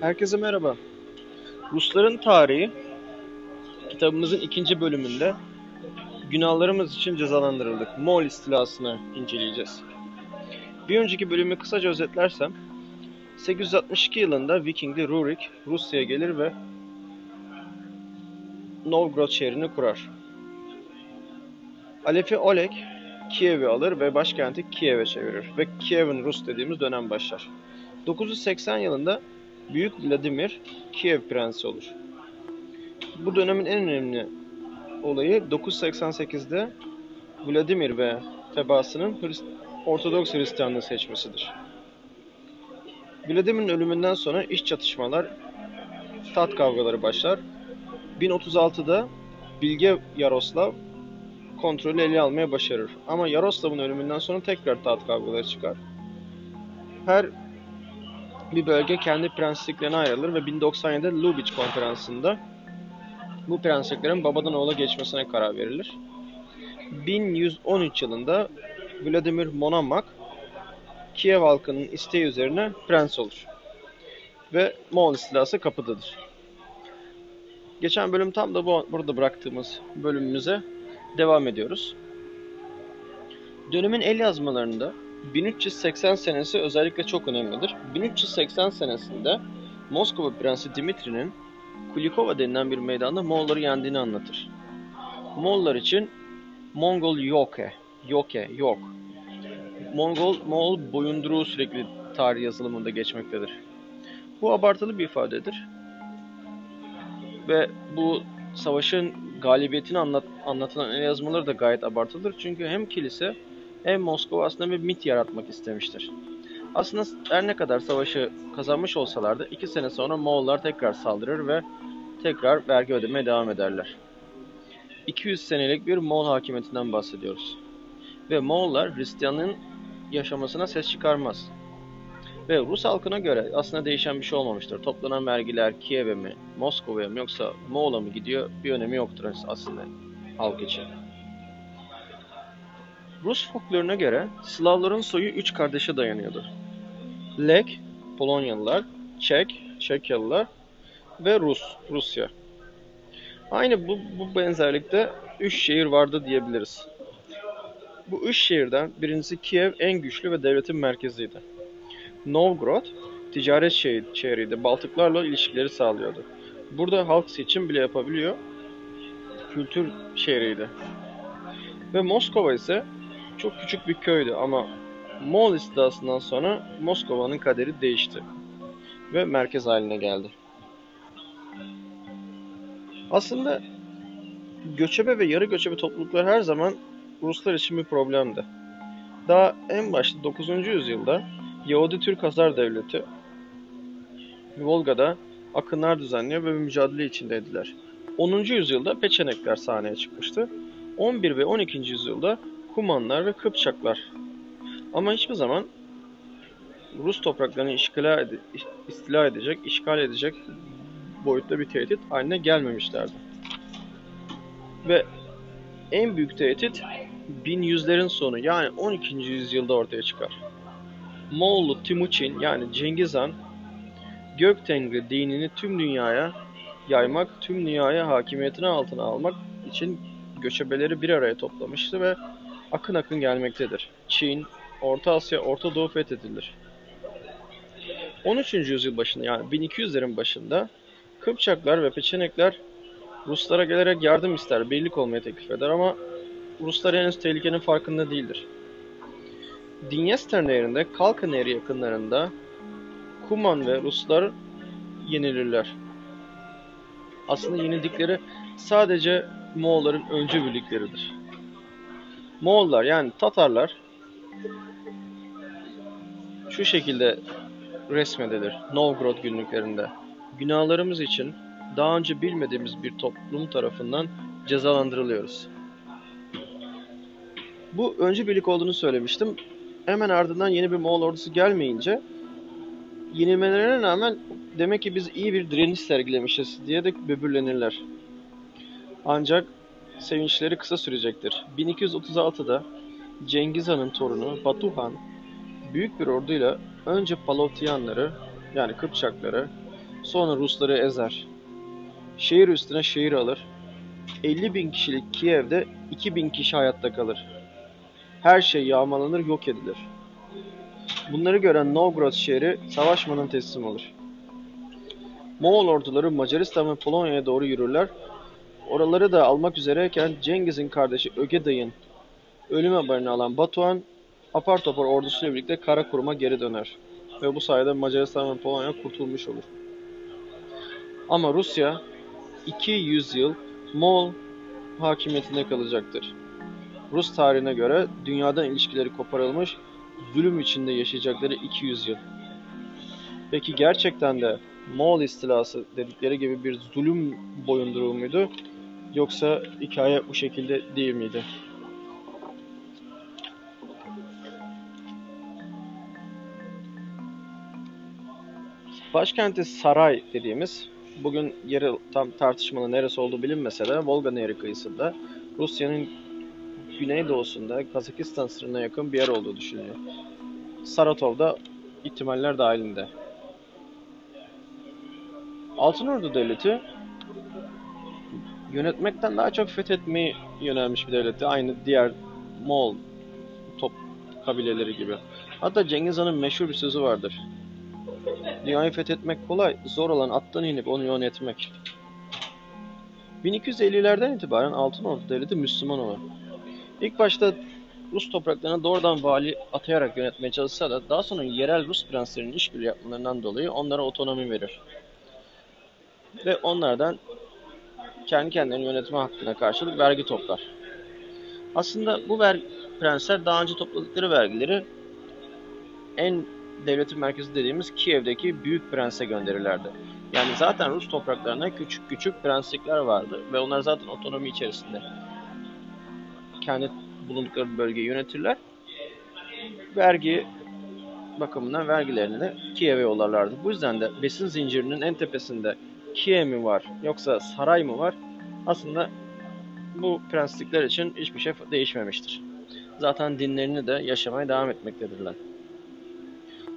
Herkese merhaba. Rusların tarihi kitabımızın ikinci bölümünde günahlarımız için cezalandırıldık. Moğol istilasını inceleyeceğiz. Bir önceki bölümü kısaca özetlersem 862 yılında Vikingli Rurik Rusya'ya gelir ve Novgorod şehrini kurar. Alefi Oleg Kiev'i alır ve başkenti Kiev'e çevirir ve Kiev'in Rus dediğimiz dönem başlar. 980 yılında Büyük Vladimir Kiev prensi olur. Bu dönemin en önemli olayı 988'de Vladimir ve tebaasının Hrist Ortodoks Hristiyanlığı seçmesidir. Vladimir'in ölümünden sonra iç çatışmalar, tat kavgaları başlar. 1036'da Bilge Yaroslav kontrolü ele almaya başarır. Ama Yaroslav'ın ölümünden sonra tekrar tat kavgaları çıkar. Her bir bölge kendi prensliklerine ayrılır ve 1097'de Lubitsch konferansında bu prensliklerin babadan oğula geçmesine karar verilir. 1113 yılında Vladimir Monomakh Kiev halkının isteği üzerine prens olur. Ve Moğol istilası kapıdadır. Geçen bölüm tam da bu, burada bıraktığımız bölümümüze devam ediyoruz. Dönemin el yazmalarında 1380 senesi özellikle çok önemlidir. 1380 senesinde Moskova Prensi Dimitri'nin Kulikova denilen bir meydanda Moğolları yendiğini anlatır. Moğollar için Mongol yoke, yoke, yok. Mongol, Moğol boyunduruğu sürekli tarih yazılımında geçmektedir. Bu abartılı bir ifadedir. Ve bu savaşın galibiyetini anlat, anlatılan el yazmaları da gayet abartılıdır. Çünkü hem kilise hem Moskova aslında bir mit yaratmak istemiştir. Aslında her ne kadar savaşı kazanmış olsalardı iki sene sonra Moğollar tekrar saldırır ve tekrar vergi ödemeye devam ederler. 200 senelik bir Moğol hakimiyetinden bahsediyoruz. Ve Moğollar Hristiyanlığın yaşamasına ses çıkarmaz. Ve Rus halkına göre aslında değişen bir şey olmamıştır. Toplanan vergiler Kiev'e mi, Moskova'ya mı yoksa Moğol'a mı gidiyor bir önemi yoktur aslında halk için. Rus folkloruna göre Slavların soyu üç kardeşe dayanıyordu. Lek, Polonyalılar, Çek, Çekyalılar ve Rus, Rusya. Aynı bu, bu benzerlikte üç şehir vardı diyebiliriz. Bu üç şehirden birincisi Kiev en güçlü ve devletin merkeziydi. Novgorod ticaret şehriydi. Baltıklarla ilişkileri sağlıyordu. Burada halk seçim bile yapabiliyor. Kültür şehriydi. Ve Moskova ise çok küçük bir köydü ama Moğol istilasından sonra Moskova'nın kaderi değişti ve merkez haline geldi. Aslında göçebe ve yarı göçebe topluluklar her zaman Ruslar için bir problemdi. Daha en başta 9. yüzyılda Yahudi Türk Hazar Devleti Volga'da akınlar düzenliyor ve mücadele içindeydiler. 10. yüzyılda Peçenekler sahneye çıkmıştı. 11 ve 12. yüzyılda Kumanlar ve Kıpçaklar. Ama hiçbir zaman Rus topraklarını işgala ede istila edecek, işgal edecek boyutta bir tehdit haline gelmemişlerdi. Ve en büyük tehdit 1100'lerin sonu yani 12. yüzyılda ortaya çıkar. Moğollu Timuçin yani Cengiz Han Gök Tengri dinini tüm dünyaya yaymak, tüm dünyaya hakimiyetini altına almak için göçebeleri bir araya toplamıştı ve akın akın gelmektedir. Çin, Orta Asya, Orta Doğu fethedilir. 13. yüzyıl başında yani 1200'lerin başında Kıpçaklar ve Peçenekler Ruslara gelerek yardım ister, birlik olmaya teklif eder ama Ruslar henüz tehlikenin farkında değildir. Dinyester Nehri'nde Kalka Nehri yakınlarında Kuman ve Ruslar yenilirler. Aslında yenildikleri sadece Moğolların öncü birlikleridir. Moğollar yani Tatarlar şu şekilde resmedilir Novgorod günlüklerinde. Günahlarımız için daha önce bilmediğimiz bir toplum tarafından cezalandırılıyoruz. Bu öncü birlik olduğunu söylemiştim. Hemen ardından yeni bir Moğol ordusu gelmeyince yenilmelerine rağmen demek ki biz iyi bir direniş sergilemişiz diye de böbürlenirler. Ancak sevinçleri kısa sürecektir. 1236'da Cengiz Han'ın torunu Batu Han büyük bir orduyla önce Palovtiyanları yani Kıpçakları Sonra Rusları ezer. Şehir üstüne şehir alır. 50 bin kişilik Kiev'de 2000 kişi hayatta kalır. Her şey yağmalanır, yok edilir. Bunları gören Novgorod şehri savaşmadan teslim olur. Moğol orduları Macaristan ve Polonya'ya doğru yürürler. Oraları da almak üzereyken Cengiz'in kardeşi Ögeday'ın ölüm haberini alan Batuhan apar topar ordusuyla birlikte Karakurum'a geri döner. Ve bu sayede Macaristan ve Polonya kurtulmuş olur. Ama Rusya 200 yıl Moğol hakimiyetinde kalacaktır. Rus tarihine göre dünyadan ilişkileri koparılmış, zulüm içinde yaşayacakları 200 yıl. Peki gerçekten de Moğol istilası dedikleri gibi bir zulüm boyunduruğu muydu? Yoksa hikaye bu şekilde değil miydi? Başkenti Saray dediğimiz, bugün yeri tam tartışmalı neresi olduğu bilinmese de Volga Nehri kıyısında Rusya'nın güneydoğusunda Kazakistan sınırına yakın bir yer olduğu düşünülüyor. Saratov'da ihtimaller dahilinde. Altınordu Devleti yönetmekten daha çok fethetmeyi yönelmiş bir devletti. Aynı diğer Moğol top kabileleri gibi. Hatta Cengiz Han'ın meşhur bir sözü vardır. Dünyayı fethetmek kolay, zor olan attan inip onu yönetmek. 1250'lerden itibaren Altınordu Devleti Müslüman olur. İlk başta Rus topraklarına doğrudan vali atayarak yönetmeye çalışsa da daha sonra yerel Rus prenslerinin işbirliği yapmalarından dolayı onlara otonomi verir. Ve onlardan kendi kendilerini yönetme hakkına karşılık vergi toplar. Aslında bu ver prensler daha önce topladıkları vergileri en devletin merkezi dediğimiz Kiev'deki büyük prense gönderirlerdi. Yani zaten Rus topraklarına küçük küçük prenslikler vardı ve onlar zaten otonomi içerisinde kendi bulundukları bölgeyi yönetirler. Vergi bakımından vergilerini de Kiev'e yollarlardı. Bu yüzden de besin zincirinin en tepesinde Kiev mi var yoksa saray mı var? Aslında bu prenslikler için hiçbir şey değişmemiştir. Zaten dinlerini de yaşamaya devam etmektedirler.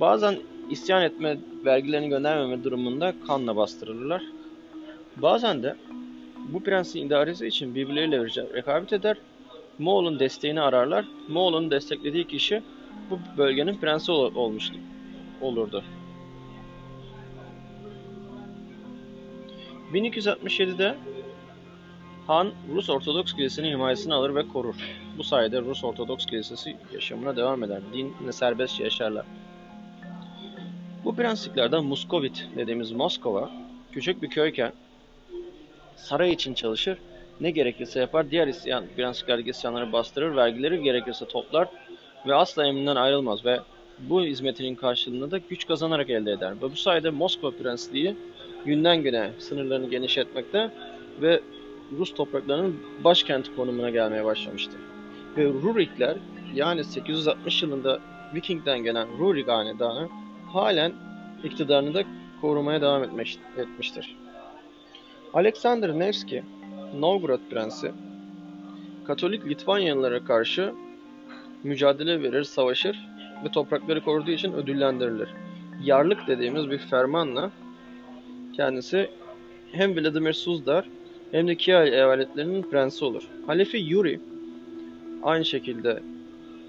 Bazen isyan etme, vergilerini göndermeme durumunda kanla bastırılırlar. Bazen de bu prensin idaresi için birbirleriyle rekabet eder. Moğol'un desteğini ararlar. Moğol'un desteklediği kişi bu bölgenin prensi ol olmuştu, olurdu. 1267'de Han Rus Ortodoks Kilisesi'nin himayesini alır ve korur. Bu sayede Rus Ortodoks Kilisesi yaşamına devam eder. Dinle serbest yaşarlar. Bu prensliklerden Muskovit dediğimiz Moskova küçük bir köyken saray için çalışır, ne gerekirse yapar, diğer isyan, prensliklerdeki isyanları bastırır, vergileri gerekirse toplar ve asla emrinden ayrılmaz ve bu hizmetinin karşılığında da güç kazanarak elde eder. Ve bu sayede Moskova Prensliği günden güne sınırlarını genişletmekte ve Rus topraklarının başkenti konumuna gelmeye başlamıştı. Ve Rurikler yani 860 yılında Viking'den gelen Rurik hanedanı halen iktidarını da korumaya devam etmiş, etmiştir. Alexander Nevski, Novgorod Prensi, Katolik Litvanyalılara karşı mücadele verir, savaşır ve toprakları koruduğu için ödüllendirilir. Yarlık dediğimiz bir fermanla kendisi hem Vladimir Suzdar hem de Kiel eyaletlerinin prensi olur. Halefi Yuri aynı şekilde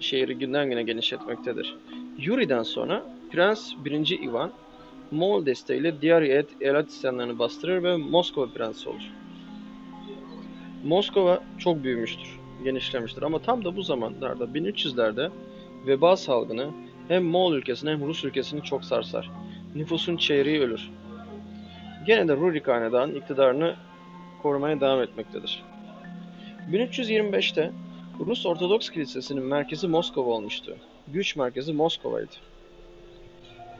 şehri günden güne genişletmektedir. Yuri'den sonra Prens 1. Ivan Moğol desteğiyle diğer eyalet isyanlarını bastırır ve Moskova prensi olur. Moskova çok büyümüştür, genişlemiştir ama tam da bu zamanlarda 1300'lerde veba salgını hem Moğol ülkesini hem Rus ülkesini çok sarsar. Nüfusun çeyreği ölür. Gene de Rurik Hanedanı'nın iktidarını korumaya devam etmektedir. 1325'te Rus Ortodoks Kilisesi'nin merkezi Moskova olmuştu. Güç merkezi Moskova'ydı.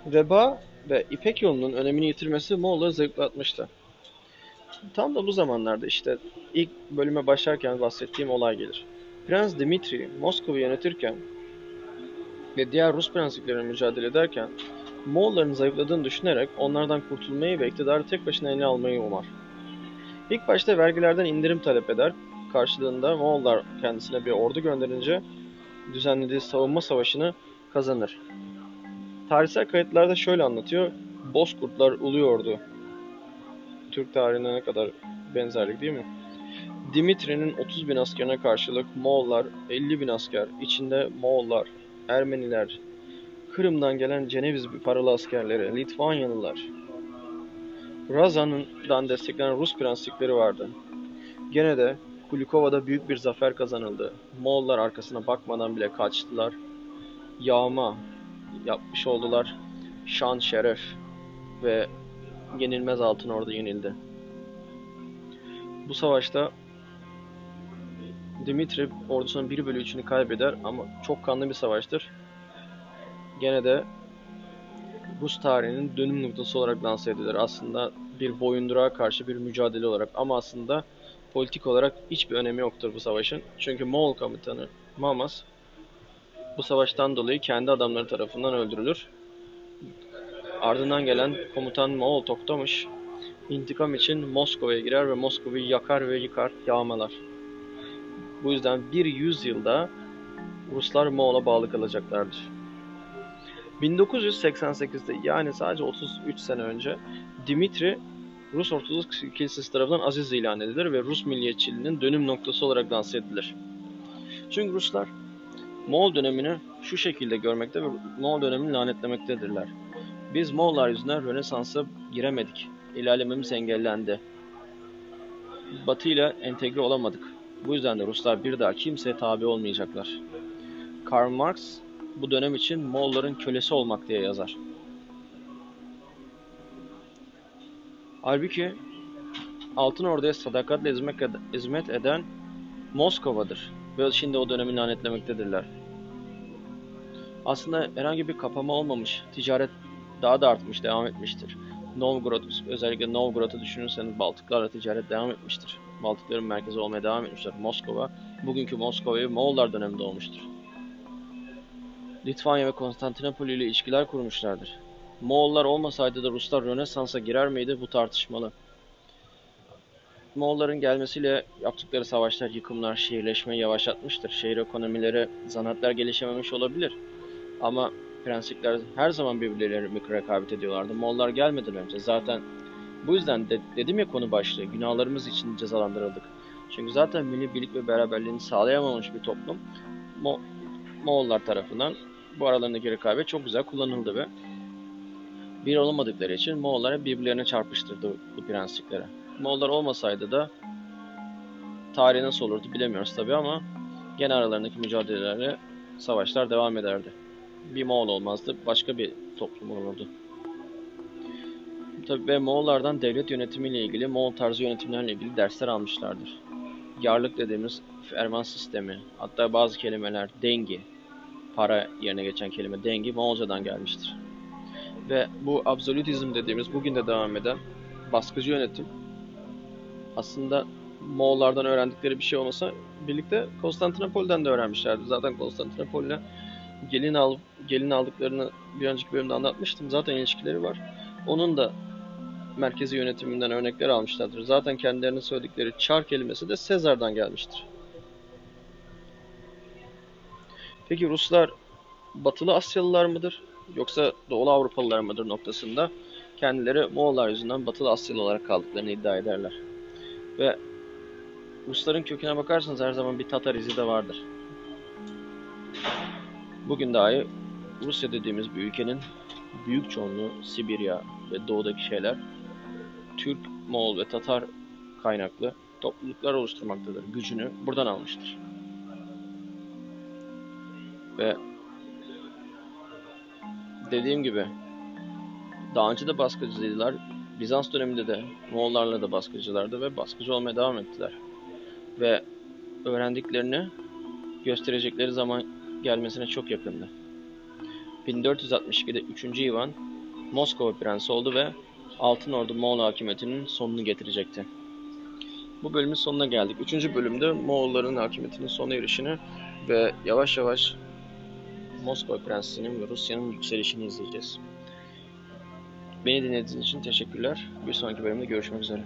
Veba ve İpek yolunun önemini yitirmesi Moğolları zayıflatmıştı. Tam da bu zamanlarda işte ilk bölüme başlarken bahsettiğim olay gelir. Prens Dimitri Moskova'yı yönetirken ve diğer Rus prensliklerine mücadele ederken Moğolların zayıfladığını düşünerek onlardan kurtulmayı ve iktidarı tek başına eline almayı umar. İlk başta vergilerden indirim talep eder. Karşılığında Moğollar kendisine bir ordu gönderince düzenlediği savunma savaşını kazanır. Tarihsel kayıtlarda şöyle anlatıyor. Bozkurtlar uluyordu. Türk tarihine ne kadar benzerlik değil mi? Dimitri'nin 30 bin askerine karşılık Moğollar 50 bin asker, içinde Moğollar, Ermeniler, Kırım'dan gelen Ceneviz paralı askerleri, Litvanyalılar, Razan'dan desteklenen Rus prenslikleri vardı. Gene de Kulikova'da büyük bir zafer kazanıldı. Moğollar arkasına bakmadan bile kaçtılar. Yağma yapmış oldular. Şan, şeref ve yenilmez altın orada yenildi. Bu savaşta Dimitri ordusunun 1 bölü 3'ünü kaybeder ama çok kanlı bir savaştır. Gene de Rus tarihinin dönüm noktası olarak lanse edilir. Aslında bir boyundurağa karşı bir mücadele olarak ama aslında politik olarak hiçbir önemi yoktur bu savaşın. Çünkü Moğol komutanı Mamas bu savaştan dolayı kendi adamları tarafından öldürülür. Ardından gelen komutan Moğol Toktamış intikam için Moskova'ya girer ve Moskova'yı yakar ve yıkar, yağmalar. Bu yüzden bir yüzyılda Ruslar Moğol'a bağlı kalacaklardır. 1988'de yani sadece 33 sene önce Dimitri Rus Ortodoks Kilisesi tarafından aziz ilan edilir ve Rus milliyetçiliğinin dönüm noktası olarak lanse edilir. Çünkü Ruslar Moğol dönemini şu şekilde görmekte ve Moğol dönemini lanetlemektedirler. Biz Moğollar yüzünden Rönesans'a giremedik. İlerlememiz engellendi. Batı ile entegre olamadık. Bu yüzden de Ruslar bir daha kimseye tabi olmayacaklar. Karl Marx bu dönem için Moğolların kölesi olmak diye yazar. Halbuki Altın Ordu'ya sadakatle hizmet eden Moskova'dır ve şimdi o dönemi lanetlemektedirler. Aslında herhangi bir kapama olmamış, ticaret daha da artmış, devam etmiştir. Novgorod, özellikle Novgorod'u düşünürseniz Baltıklarla ticaret devam etmiştir. Baltıkların merkezi olmaya devam etmişler. Moskova, bugünkü Moskova'yı Moğollar döneminde olmuştur. Litvanya ve Konstantinopol ile ilişkiler kurmuşlardır. Moğollar olmasaydı da Ruslar Rönesans'a girer miydi bu tartışmalı. Moğolların gelmesiyle yaptıkları savaşlar, yıkımlar, şehirleşmeyi yavaşlatmıştır. Şehir ekonomileri, zanaatlar gelişememiş olabilir. Ama prenslikler her zaman birbirleriyle rekabet ediyorlardı. Moğollar gelmeden önce zaten bu yüzden de, dedim ya konu başlığı, günahlarımız için cezalandırıldık. Çünkü zaten milli birlik ve beraberliğini sağlayamamış bir toplum Mo Moğollar tarafından bu aralarındaki rekabet çok güzel kullanıldı ve bir olamadıkları için Moğollar birbirlerine çarpıştırdı bu prensliklere. Moğollar olmasaydı da tarih nasıl olurdu bilemiyoruz tabi ama gene aralarındaki mücadelelerle savaşlar devam ederdi. Bir Moğol olmazdı, başka bir toplum olurdu. Tabi ve Moğollardan devlet yönetimiyle ilgili, Moğol tarzı yönetimlerle ilgili dersler almışlardır. Yarlık dediğimiz ferman sistemi, hatta bazı kelimeler dengi, para yerine geçen kelime dengi Moğolcadan gelmiştir. Ve bu absolutizm dediğimiz bugün de devam eden baskıcı yönetim aslında Moğollardan öğrendikleri bir şey olmasa birlikte Konstantinopol'den de öğrenmişlerdi. Zaten Konstantinopol'le gelin al gelin aldıklarını bir önceki bölümde anlatmıştım. Zaten ilişkileri var. Onun da merkezi yönetiminden örnekler almışlardır. Zaten kendilerinin söyledikleri çar kelimesi de Sezar'dan gelmiştir. Peki Ruslar Batılı Asyalılar mıdır yoksa Doğu Avrupalılar mıdır noktasında kendileri Moğollar yüzünden Batılı Asyalı olarak kaldıklarını iddia ederler. Ve Rusların köküne bakarsanız her zaman bir Tatar izi de vardır. Bugün dahi Rusya dediğimiz bir ülkenin büyük çoğunluğu Sibirya ve doğudaki şeyler Türk, Moğol ve Tatar kaynaklı topluluklar oluşturmaktadır. Gücünü buradan almıştır. Ve dediğim gibi daha önce de baskıcıydılar. Bizans döneminde de Moğollarla da baskıcılardı ve baskıcı olmaya devam ettiler. Ve öğrendiklerini gösterecekleri zaman gelmesine çok yakındı. 1462'de 3. Ivan Moskova prensi oldu ve Altın Ordu Moğol hakimiyetinin sonunu getirecekti. Bu bölümün sonuna geldik. Üçüncü bölümde Moğolların hakimiyetinin sona erişini ve yavaş yavaş Moskova Prensliği'nin ve Rusya'nın yükselişini izleyeceğiz. Beni dinlediğiniz için teşekkürler. Bir sonraki bölümde görüşmek üzere.